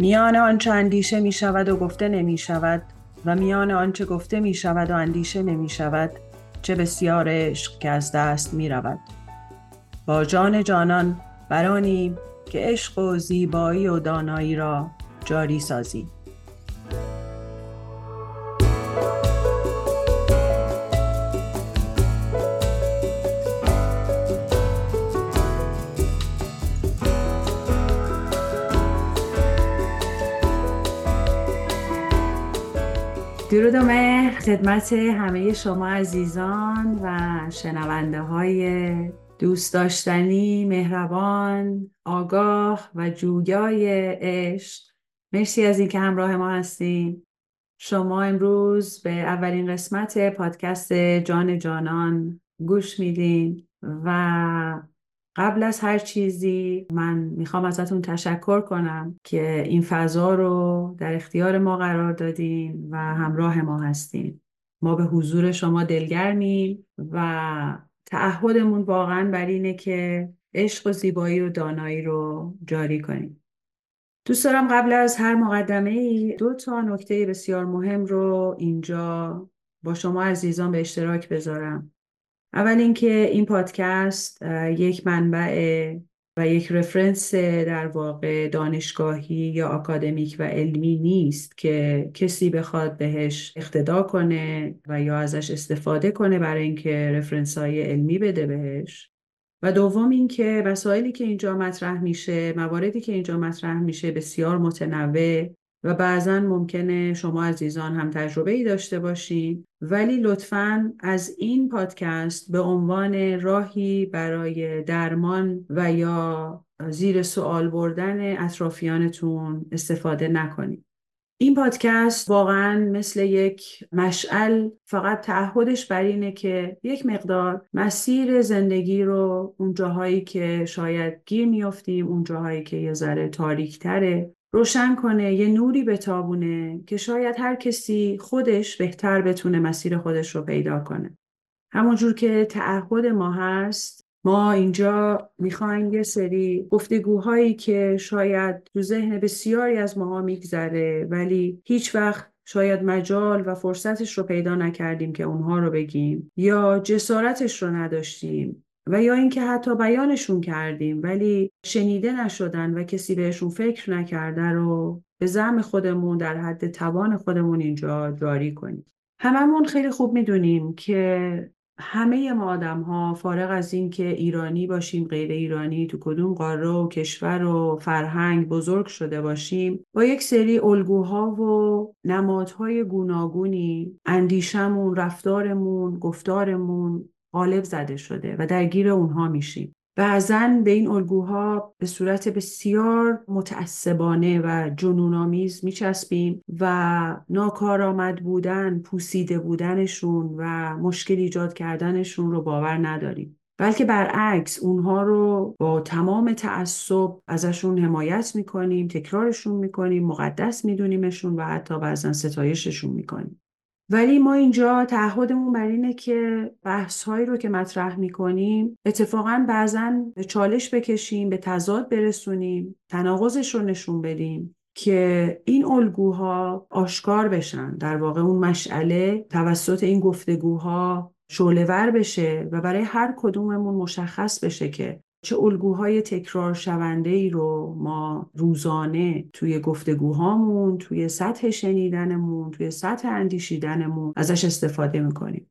میان آنچه اندیشه می شود و گفته نمی شود و میان آنچه گفته می شود و اندیشه نمی شود چه بسیار عشق که از دست می رود با جان جانان برانیم که عشق و زیبایی و دانایی را جاری سازی درود و مهر. خدمت همه شما عزیزان و شنونده های دوست داشتنی، مهربان، آگاه و جویای عشق. مرسی از اینکه همراه ما هستیم شما امروز به اولین قسمت پادکست جان جانان گوش میدین و قبل از هر چیزی من می‌خوام ازتون تشکر کنم که این فضا رو در اختیار ما قرار دادین و همراه ما هستین. ما به حضور شما دلگرمیم و تعهدمون واقعا بر اینه که عشق و زیبایی و دانایی رو جاری کنیم. دوست دارم قبل از هر مقدمه ای دو تا نکته بسیار مهم رو اینجا با شما عزیزان به اشتراک بذارم. اول اینکه این پادکست یک منبع و یک رفرنس در واقع دانشگاهی یا آکادمیک و علمی نیست که کسی بخواد بهش اقتدا کنه و یا ازش استفاده کنه برای اینکه رفرنس های علمی بده بهش. و دوم اینکه وسایلی که اینجا مطرح میشه مواردی که اینجا مطرح میشه بسیار متنوع و بعضا ممکنه شما عزیزان هم تجربه ای داشته باشید ولی لطفا از این پادکست به عنوان راهی برای درمان و یا زیر سوال بردن اطرافیانتون استفاده نکنید. این پادکست واقعا مثل یک مشعل فقط تعهدش بر اینه که یک مقدار مسیر زندگی رو اون جاهایی که شاید گیر میافتیم اون جاهایی که یه ذره تاریک تره روشن کنه یه نوری بتابونه که شاید هر کسی خودش بهتر بتونه مسیر خودش رو پیدا کنه. همونجور که تعهد ما هست ما اینجا می‌خوایم یه سری گفتگوهایی که شاید تو ذهن بسیاری از ماها میگذره ولی هیچ وقت شاید مجال و فرصتش رو پیدا نکردیم که اونها رو بگیم یا جسارتش رو نداشتیم. و یا اینکه حتی بیانشون کردیم ولی شنیده نشدن و کسی بهشون فکر نکرده رو به زم خودمون در حد توان خودمون اینجا جاری کنیم. هممون خیلی خوب می‌دونیم که همه ما آدم ها فارغ از این که ایرانی باشیم غیر ایرانی تو کدوم قاره و کشور و فرهنگ بزرگ شده باشیم با یک سری الگوها و نمادهای گوناگونی اندیشمون رفتارمون گفتارمون غالب زده شده و درگیر اونها میشیم. بعضا به این الگوها به صورت بسیار متعصبانه و جنونآمیز میچسبیم و ناکارآمد بودن پوسیده بودنشون و مشکل ایجاد کردنشون رو باور نداریم. بلکه برعکس اونها رو با تمام تعصب ازشون حمایت می‌کنیم تکرارشون می‌کنیم مقدس میدونیمشون و حتی بعضا ستایششون می‌کنیم. ولی ما اینجا تعهدمون بر اینه که بحث هایی رو که مطرح می‌کنیم اتفاقا بعضا به چالش بکشیم به تضاد برسونیم تناقضش رو نشون بدیم که این الگوها آشکار بشن. در واقع اون مشعله توسط این گفتگوها شعلهور بشه و برای هر کدوممون مشخص بشه که چه الگوهای تکرار شونده ای رو ما روزانه توی گفتگوهامون توی سطح شنیدنمون توی سطح اندیشیدنمون ازش استفاده می‌کنیم.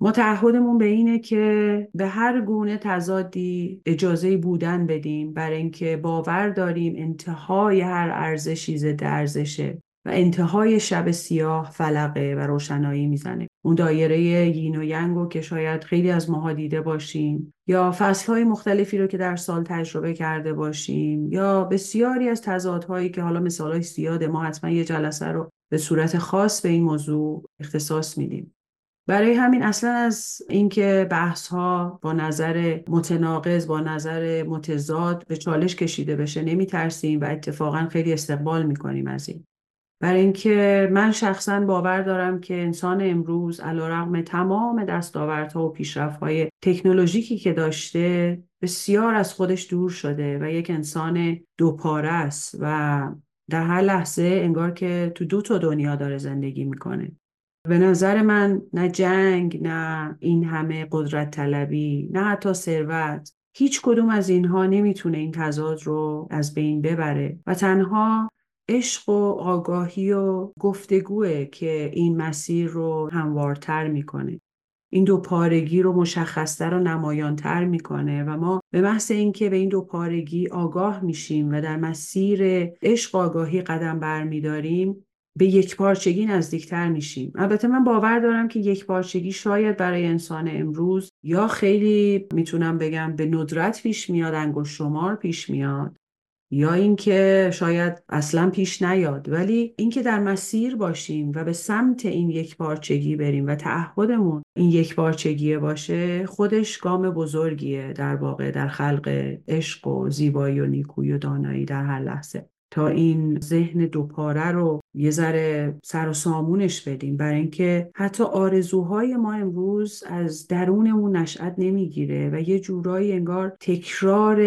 ما تعهدمون به اینه که به هر گونه تضادی اجازه بودن بدیم برای اینکه باور داریم انتهای هر ارزشی ضد ارزشه و انتهای شب سیاه فلقه و روشنایی می‌زنه. اون دایره یین و ینگ رو که شاید خیلی از ماها دیده باشیم یا فصلهای مختلفی رو که در سال تجربه کرده باشیم یا بسیاری از تضادهایی که حالا مثالهای زیاده ما حتما یه جلسه رو به صورت خاص به این موضوع اختصاص میدیم. برای همین اصلا از اینکه بحث ها با نظر متناقض با نظر متضاد به چالش کشیده بشه نمی ترسیم و اتفاقا خیلی استقبال می‌کنیم از این. برای اینکه من شخصا باور دارم که انسان امروز علیرغم تمام دستاوردها و پیشرفت‌های تکنولوژیکی که داشته بسیار از خودش دور شده و یک انسان دوپاره است و در هر لحظه انگار که تو دو تا دنیا داره زندگی می‌کنه. به نظر من نه جنگ نه این همه قدرت طلبی نه حتی ثروت هیچ کدوم از اینها نمی‌تونه این تضاد رو از بین ببره و تنها عشق و آگاهی و گفتگوه که این مسیر رو هموارتر می‌کنه. این دو پارگی رو مشخصتر و نمایانتر می‌کنه و ما به محض اینکه به این دو پارگی آگاه میشیم و در مسیر عشق آگاهی قدم برمیداریم به یک پارچگی نزدیکتر میشیم. البته من باور دارم که یک پارچگی شاید برای انسان امروز یا خیلی می‌تونم بگم به ندرت پیش میاد انگشت شمار پیش میاد. یا اینکه شاید اصلا پیش نیاد. ولی اینکه در مسیر باشیم و به سمت این یک پارچگی بریم و تعهدمون این یک پارچگیه باشه خودش گام بزرگیه در واقع در خلق عشق و زیبایی و نیکویی و دانایی در هر لحظه. تا این ذهن دوپاره رو یه ذره سر و سامونش بدیم. برای اینکه حتی آرزوهای ما امروز از درونمون نشأت نمی‌گیره و یه جورایی انگار تکرار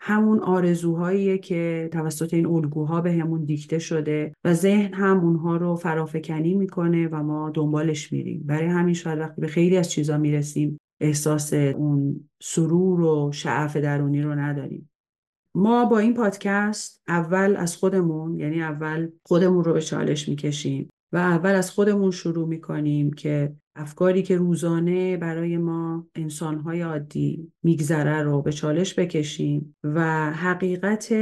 همون آرزوهاییه که توسط این الگوها به همون دیکته شده و ذهن هم اونها رو فرافکنی می‌کنه و ما دنبالش میریم. برای همین شاید وقتی به خیلی از چیزا می‌رسیم احساس اون سرور و شعف درونی رو نداریم. ما با این پادکست اول از خودمون یعنی اول خودمون رو به چالش می‌کشیم و اول از خودمون شروع می‌کنیم که افکاری که روزانه برای ما انسانهای عادی میگذره رو به چالش بکشیم و حقیقت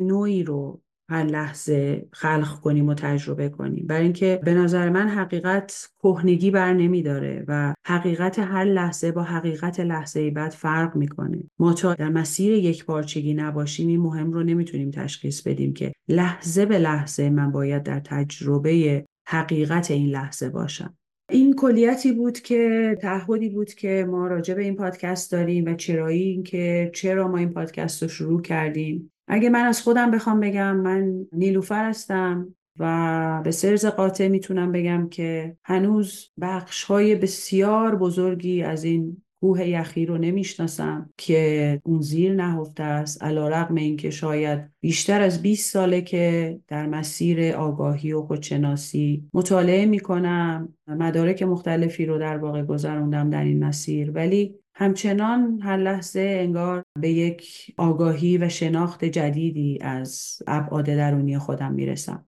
نوعی رو هر لحظه خلق کنیم و تجربه کنیم. برای اینکه به نظر من حقیقت کهنگی بر نمیداره و حقیقت هر لحظه با حقیقت لحظه بعد فرق می‌کنه ما تا در مسیر یک پارچگی نباشیم این مهم رو نمی‌تونیم تشخیص بدیم که لحظه به لحظه من باید در تجربه حقیقت این لحظه باشم. این کلیتی بود که تعهدی بود که ما راجع به این پادکست داریم و چرایی این که چرا ما این پادکست رو شروع کردیم. اگه من از خودم بخوام بگم من نیلوفر هستم و به سرز قاطع می‌تونم بگم که هنوز بخش های بسیار بزرگی از این کوه یخی رو نمی‌شناسم که اون زیر نهفته است. علا رقم اینکه شاید بیشتر از 20 ساله که در مسیر آگاهی و خودشناسی مطالعه می‌کنم مدارک مختلفی رو در واقع گذروندم در این مسیر. ولی همچنان هر لحظه انگار به یک آگاهی و شناخت جدیدی از ابعاد درونی خودم می‌رسم.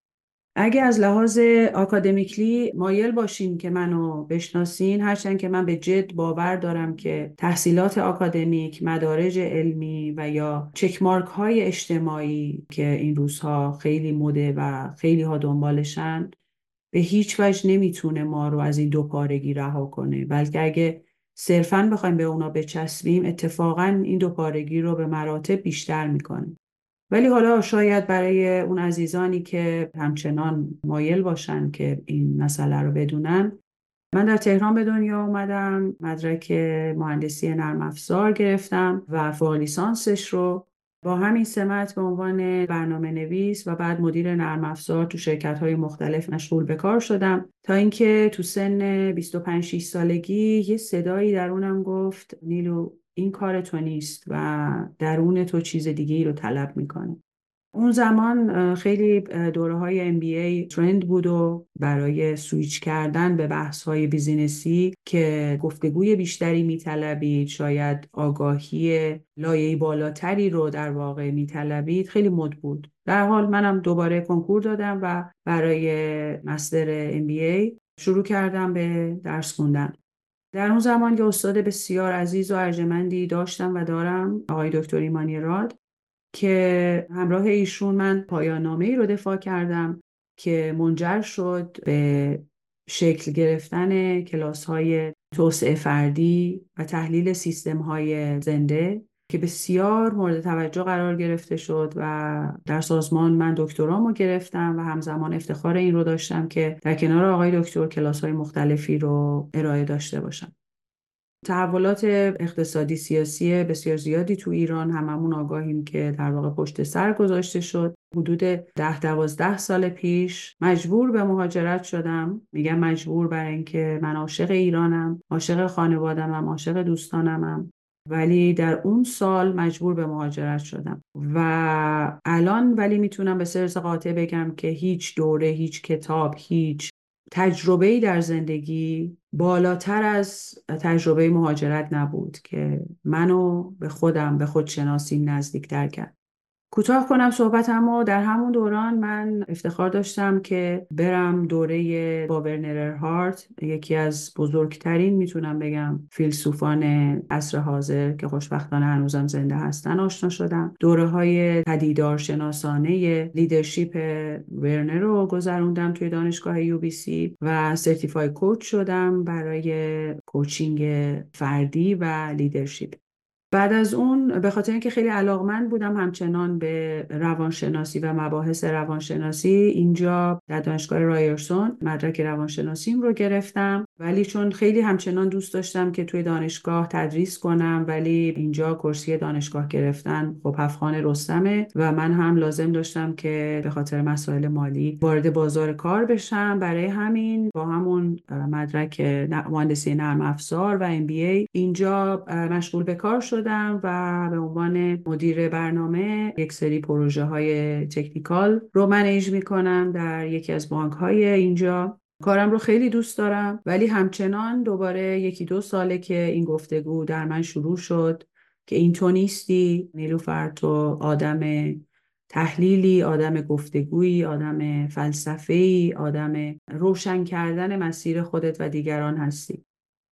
اگه از لحاظ آکادمیکلی مایل باشین که منو بشناسین هرچند که من به جد باور دارم که تحصیلات آکادمیک مدارج علمی و یا چکمارک های اجتماعی که این روزها خیلی مده و خیلی ها دنبالشن به هیچ وجه نمی‌تونه ما رو از این دو پارگی رها کنه. بلکه اگه صرفا بخوایم به اونا بچسبیم اتفاقا این دو پارگی رو به مراتب بیشتر می‌کنه ولی حالا شاید برای اون عزیزانی که همچنان مایل باشن که این مسئله رو بدونن من در تهران به دنیا اومدم مدرک مهندسی نرم افزار گرفتم و فوق لیسانسش رو با همین سمت به عنوان برنامه نویس و بعد مدیر نرم افزار تو شرکت های مختلف مشغول به کار شدم. تا اینکه تو سن 25 6 سالگی یه صدایی درونم گفت نیلو این کار تو نیست و درون تو چیز دیگه ای رو طلب می‌کنه اون زمان خیلی دوره های MBA trend بود و برای سویچ کردن به بحث های business ی که گفتگوی بیشتری میطلبید شاید آگاهی لایه بالاتری رو در واقع میطلبید خیلی مد بود. در حال منم دوباره کنکور دادم و برای master MBA شروع کردم به درس خوندن. در اون زمان که استاد بسیار عزیز و ارجمندی داشتم و دارم آقای دکتر ایمانی راد. که همراه ایشون من پایان نامه ای رو دفاع کردم که منجر شد به شکل گرفتن کلاس های توسعه فردی و تحلیل سیستم های زنده که بسیار مورد توجه قرار گرفته شد و در سازمان من دکترامو گرفتم و همزمان افتخار این رو داشتم که در کنار آقای دکتر کلاس های مختلفی رو ارائه داشته باشم. تحولات اقتصادی سیاسی بسیار زیادی تو ایران هممون آگاهیم که در واقع پشت سر گذاشته شد. حدود ده دوازده سال پیش مجبور به مهاجرت شدم. میگم مجبور برای اینکه من عاشق ایرانم عاشق خانوادمم عاشق دوستانمم. ولی در اون سال مجبور به مهاجرت شدم. و الان ولی می‌تونم به سرس قاطع بگم که هیچ دوره هیچ کتاب هیچ تجربه ای در زندگی بالاتر از تجربه مهاجرت نبود که منو به خودم به خودشناسی نزدیکتر کرد. کوتاه کنم صحبتم و در همون دوران من افتخار داشتم که برم دوره با ورنر هارت یکی از بزرگترین می‌تونم بگم فیلسوفان عصر حاضر که خوشبختانه هنوزم زنده هستن آشنا شدم. دوره های پدیدار شناسانه لیدرشپ ورنر رو گذروندم توی دانشگاه UBC و certified coach شدم برای coaching فردی و leadership بعد از اون به خاطر اینکه خیلی علاقمند بودم همچنان به روانشناسی و مباحث روانشناسی اینجا در دانشگاه رایرسون مدرک روانشناسیم رو گرفتم. ولی چون خیلی همچنان دوست داشتم که توی دانشگاه تدریس کنم ولی اینجا کرسی دانشگاه گرفتن خب هفت‌خان رستمه و من هم لازم داشتم که به خاطر مسائل مالی وارد بازار کار بشم. برای همین با همون مدرک مهندسی نرم افزار و MBA اینجا مشغول به کار شد شدم و به عنوان مدیر برنامه یک سری پروژه های تکنیکال رو منیج می‌کنم در یکی از بانک های اینجا. کارم رو خیلی دوست دارم ولی همچنان دوباره یکی دو ساله که این گفتگو در من شروع شد که این تو نیستی نیلوفر تو آدم تحلیلی آدم گفتگویی آدم فلسفه‌ای آدم روشن کردن مسیر خودت و دیگران هستی.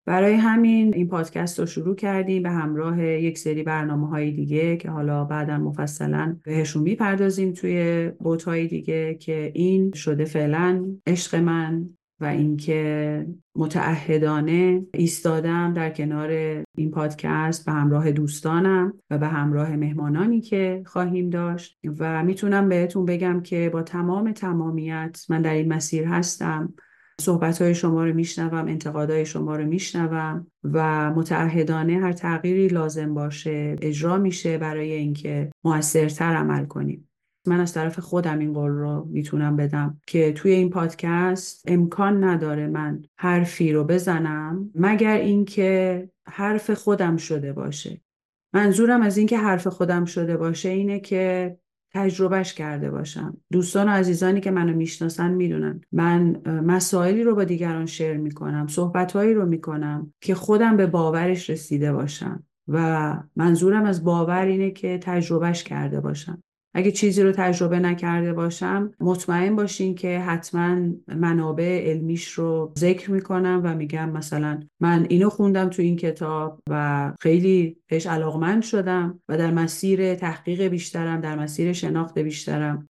برای همین این پادکست رو شروع کردیم به همراه یک سری برنامه های دیگه که حالا بعدا مفصلا بهشون می‌پردازیم توی بوت های دیگه که این شده فعلا عشق من و اینکه متعهدانه ایستادم در کنار این پادکست به همراه دوستانم و به همراه مهمانانی که خواهیم داشت. و می‌تونم بهتون بگم که با تمام تمامیت من در این مسیر هستم. صحبت های شما رو میشنوم انتقادهای شما رو میشنوم و متعهدانه هر تغییری لازم باشه اجرا میشه برای اینکه موثرتر عمل کنیم. من از طرف خودم این قول رو می‌تونم بدم که توی این پادکست امکان نداره من حرفی رو بزنم مگر اینکه حرف خودم شده باشه. منظورم از اینکه حرف خودم شده باشه اینه که تجربهش کرده باشم. دوستان و عزیزانی که منو می‌شناسن می‌دونن. من مسائلی رو با دیگران شیر می‌کنم صحبتهایی رو می‌کنم که خودم به باورش رسیده باشم و منظورم از باور اینه که تجربهش کرده باشم. اگه چیزی رو تجربه نکرده باشم مطمئن باشین که حتما منابع علمیش رو ذکر می‌کنم و میگم مثلا من اینو خوندم تو این کتاب و خیلی بهش علاقمند شدم و در مسیر تحقیق بیشترم در مسیر شناخت بیشترم.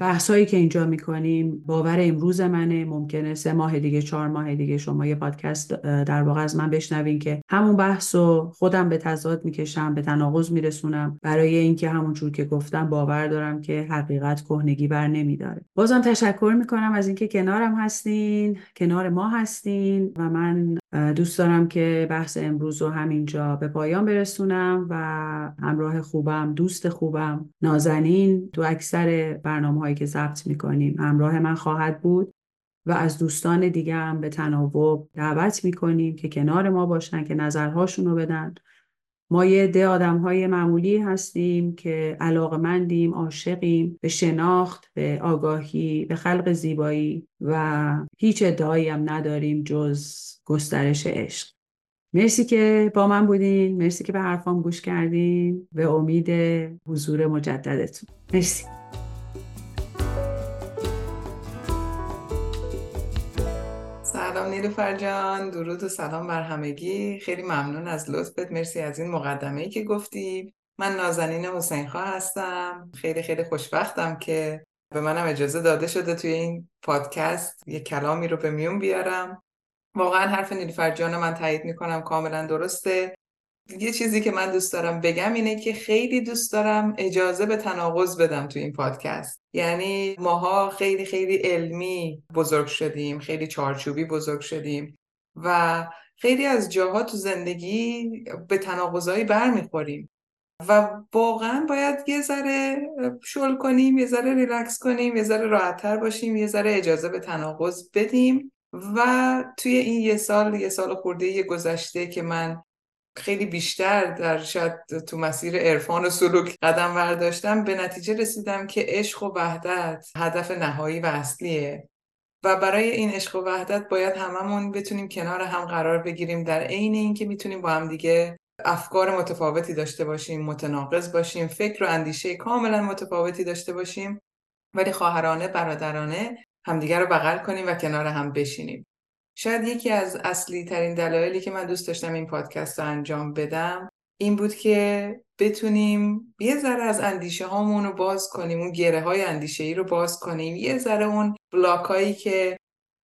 بحثایی که اینجا می‌کنیم باور امروز منه. ممکنه سه ماه دیگه چهار ماه دیگه شما یه پادکست در واقع از من بشنوین که همون بحث رو خودم به تضاد می‌کشم به تناقض میرسونم. برای اینکه همون جور که گفتم باور دارم که حقیقت کهنگی بر نمیداره. بازم تشکر می‌کنم از اینکه کنارم هستین کنار ما هستین و من دوست دارم که بحث امروز رو همینجا به پایان برسونم و همراه خوبم دوست خوبم نازنین تو اکثر برنامه هایی که ضبط می‌کنیم همراه من خواهد بود و از دوستان دیگه هم به تناوب دعوت می‌کنیم که کنار ما باشن که نظرهاشون رو بدن. ما یه ده آدم های معمولی هستیم که علاقمندیم عاشقیم به شناخت به آگاهی به خلق زیبایی و هیچ ادعایی هم نداریم جز گسترش عشق. مرسی که با من بودین. مرسی که به حرفام گوش کردین. به امید حضور مجددتون. مرسی. نیلوفر جان درود و سلام بر همگی. خیلی ممنون از لطفت. مرسی از این مقدمه ای که گفتی. من نازنین حسین خواه هستم. خیلی خیلی خوشبختم که به منم اجازه داده شده توی این پادکست یه کلامی رو به میون بیارم. واقعا حرف نیلوفر جان من تایید می‌کنم. کاملا درسته. یه چیزی که من دوست دارم بگم اینه که خیلی دوست دارم اجازه به تناقض بدم تو این پادکست. یعنی ماها خیلی خیلی علمی بزرگ شدیم خیلی چارچوبی بزرگ شدیم و خیلی از جاها تو زندگی به تناقضایی برمیخوریم. و واقعا باید یه ذره شل کنیم یه ذره ریلکس کنیم یه ذره راحتتر باشیم یه ذره اجازه به تناقض بدیم. و توی این یه سال یه سال خورده یه گذشته که من خیلی بیشتر در شاید تو مسیر عرفان و سلوک قدم برداشتم. به نتیجه رسیدم که عشق و وحدت هدف نهایی و اصلیه و برای این عشق و وحدت باید هممون بتونیم کنار هم قرار بگیریم در عین اینکه می‌تونیم با هم دیگه افکار متفاوتی داشته باشیم متناقض باشیم فکر و اندیشه کاملا متفاوتی داشته باشیم ولی خواهرانه برادرانه همدیگر رو بغل کنیم و کنار هم بشینیم. شاید یکی از اصلی ترین دلایلی که من دوست داشتم این پادکست رو انجام بدم این بود که بتونیم یه ذره از اندیشه هامون رو باز کنیم اون گره های اندیشه ای رو باز کنیم. یه ذره اون بلاک هایی که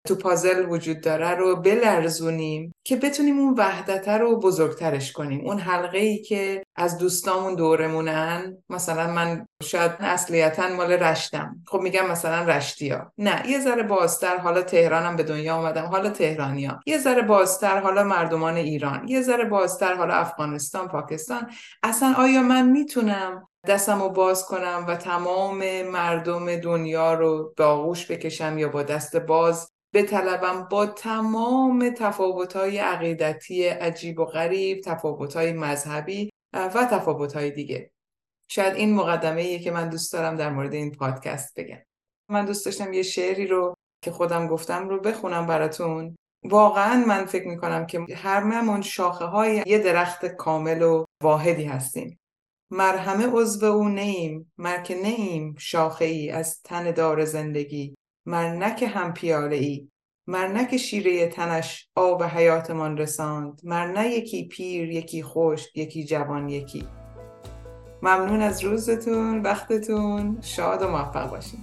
تو پازل وجود داره رو بلرزونیم که بتونیم اون وحدت رو بزرگترش کنیم. اون حلقه ای که از دوستامون دورمونن مثلا من شاید اصلیتا مال رشتم. خب میگم مثلا رشتیا. نه یه ذره بازتر حالا تهرانم به دنیا آمدم حالا تهرانیا. یه ذره بازتر حالا مردمان ایران. یه ذره بازتر حالا افغانستان پاکستان. اصلا آیا من می‌تونم دستم رو باز کنم و تمام مردم دنیا رو به آغوش بکشم یا با دست باز بطلبم با تمام تفاوت‌های عقیدتی عجیب و غریب تفاوت‌های مذهبی و تفاوت‌های دیگه. شاید این مقدمه که من دوست دارم در مورد این پادکست بگم. من دوست داشتم یه شعری رو که خودم گفتم رو بخونم براتون. واقعا من فکر می‌کنم که هر ممون شاخه های یه درخت کامل و واحدی هستیم. مرهمه عضو او نیم مر که نیم شاخه ای از تن دار زندگی. مرنک هم پیاله ای مرنک شیره تنش آب حیاتمان رساند مرنه یکی پیر یکی خوش یکی جوان یکی. ممنون از روزتون وقتتون. شاد و موفق باشین.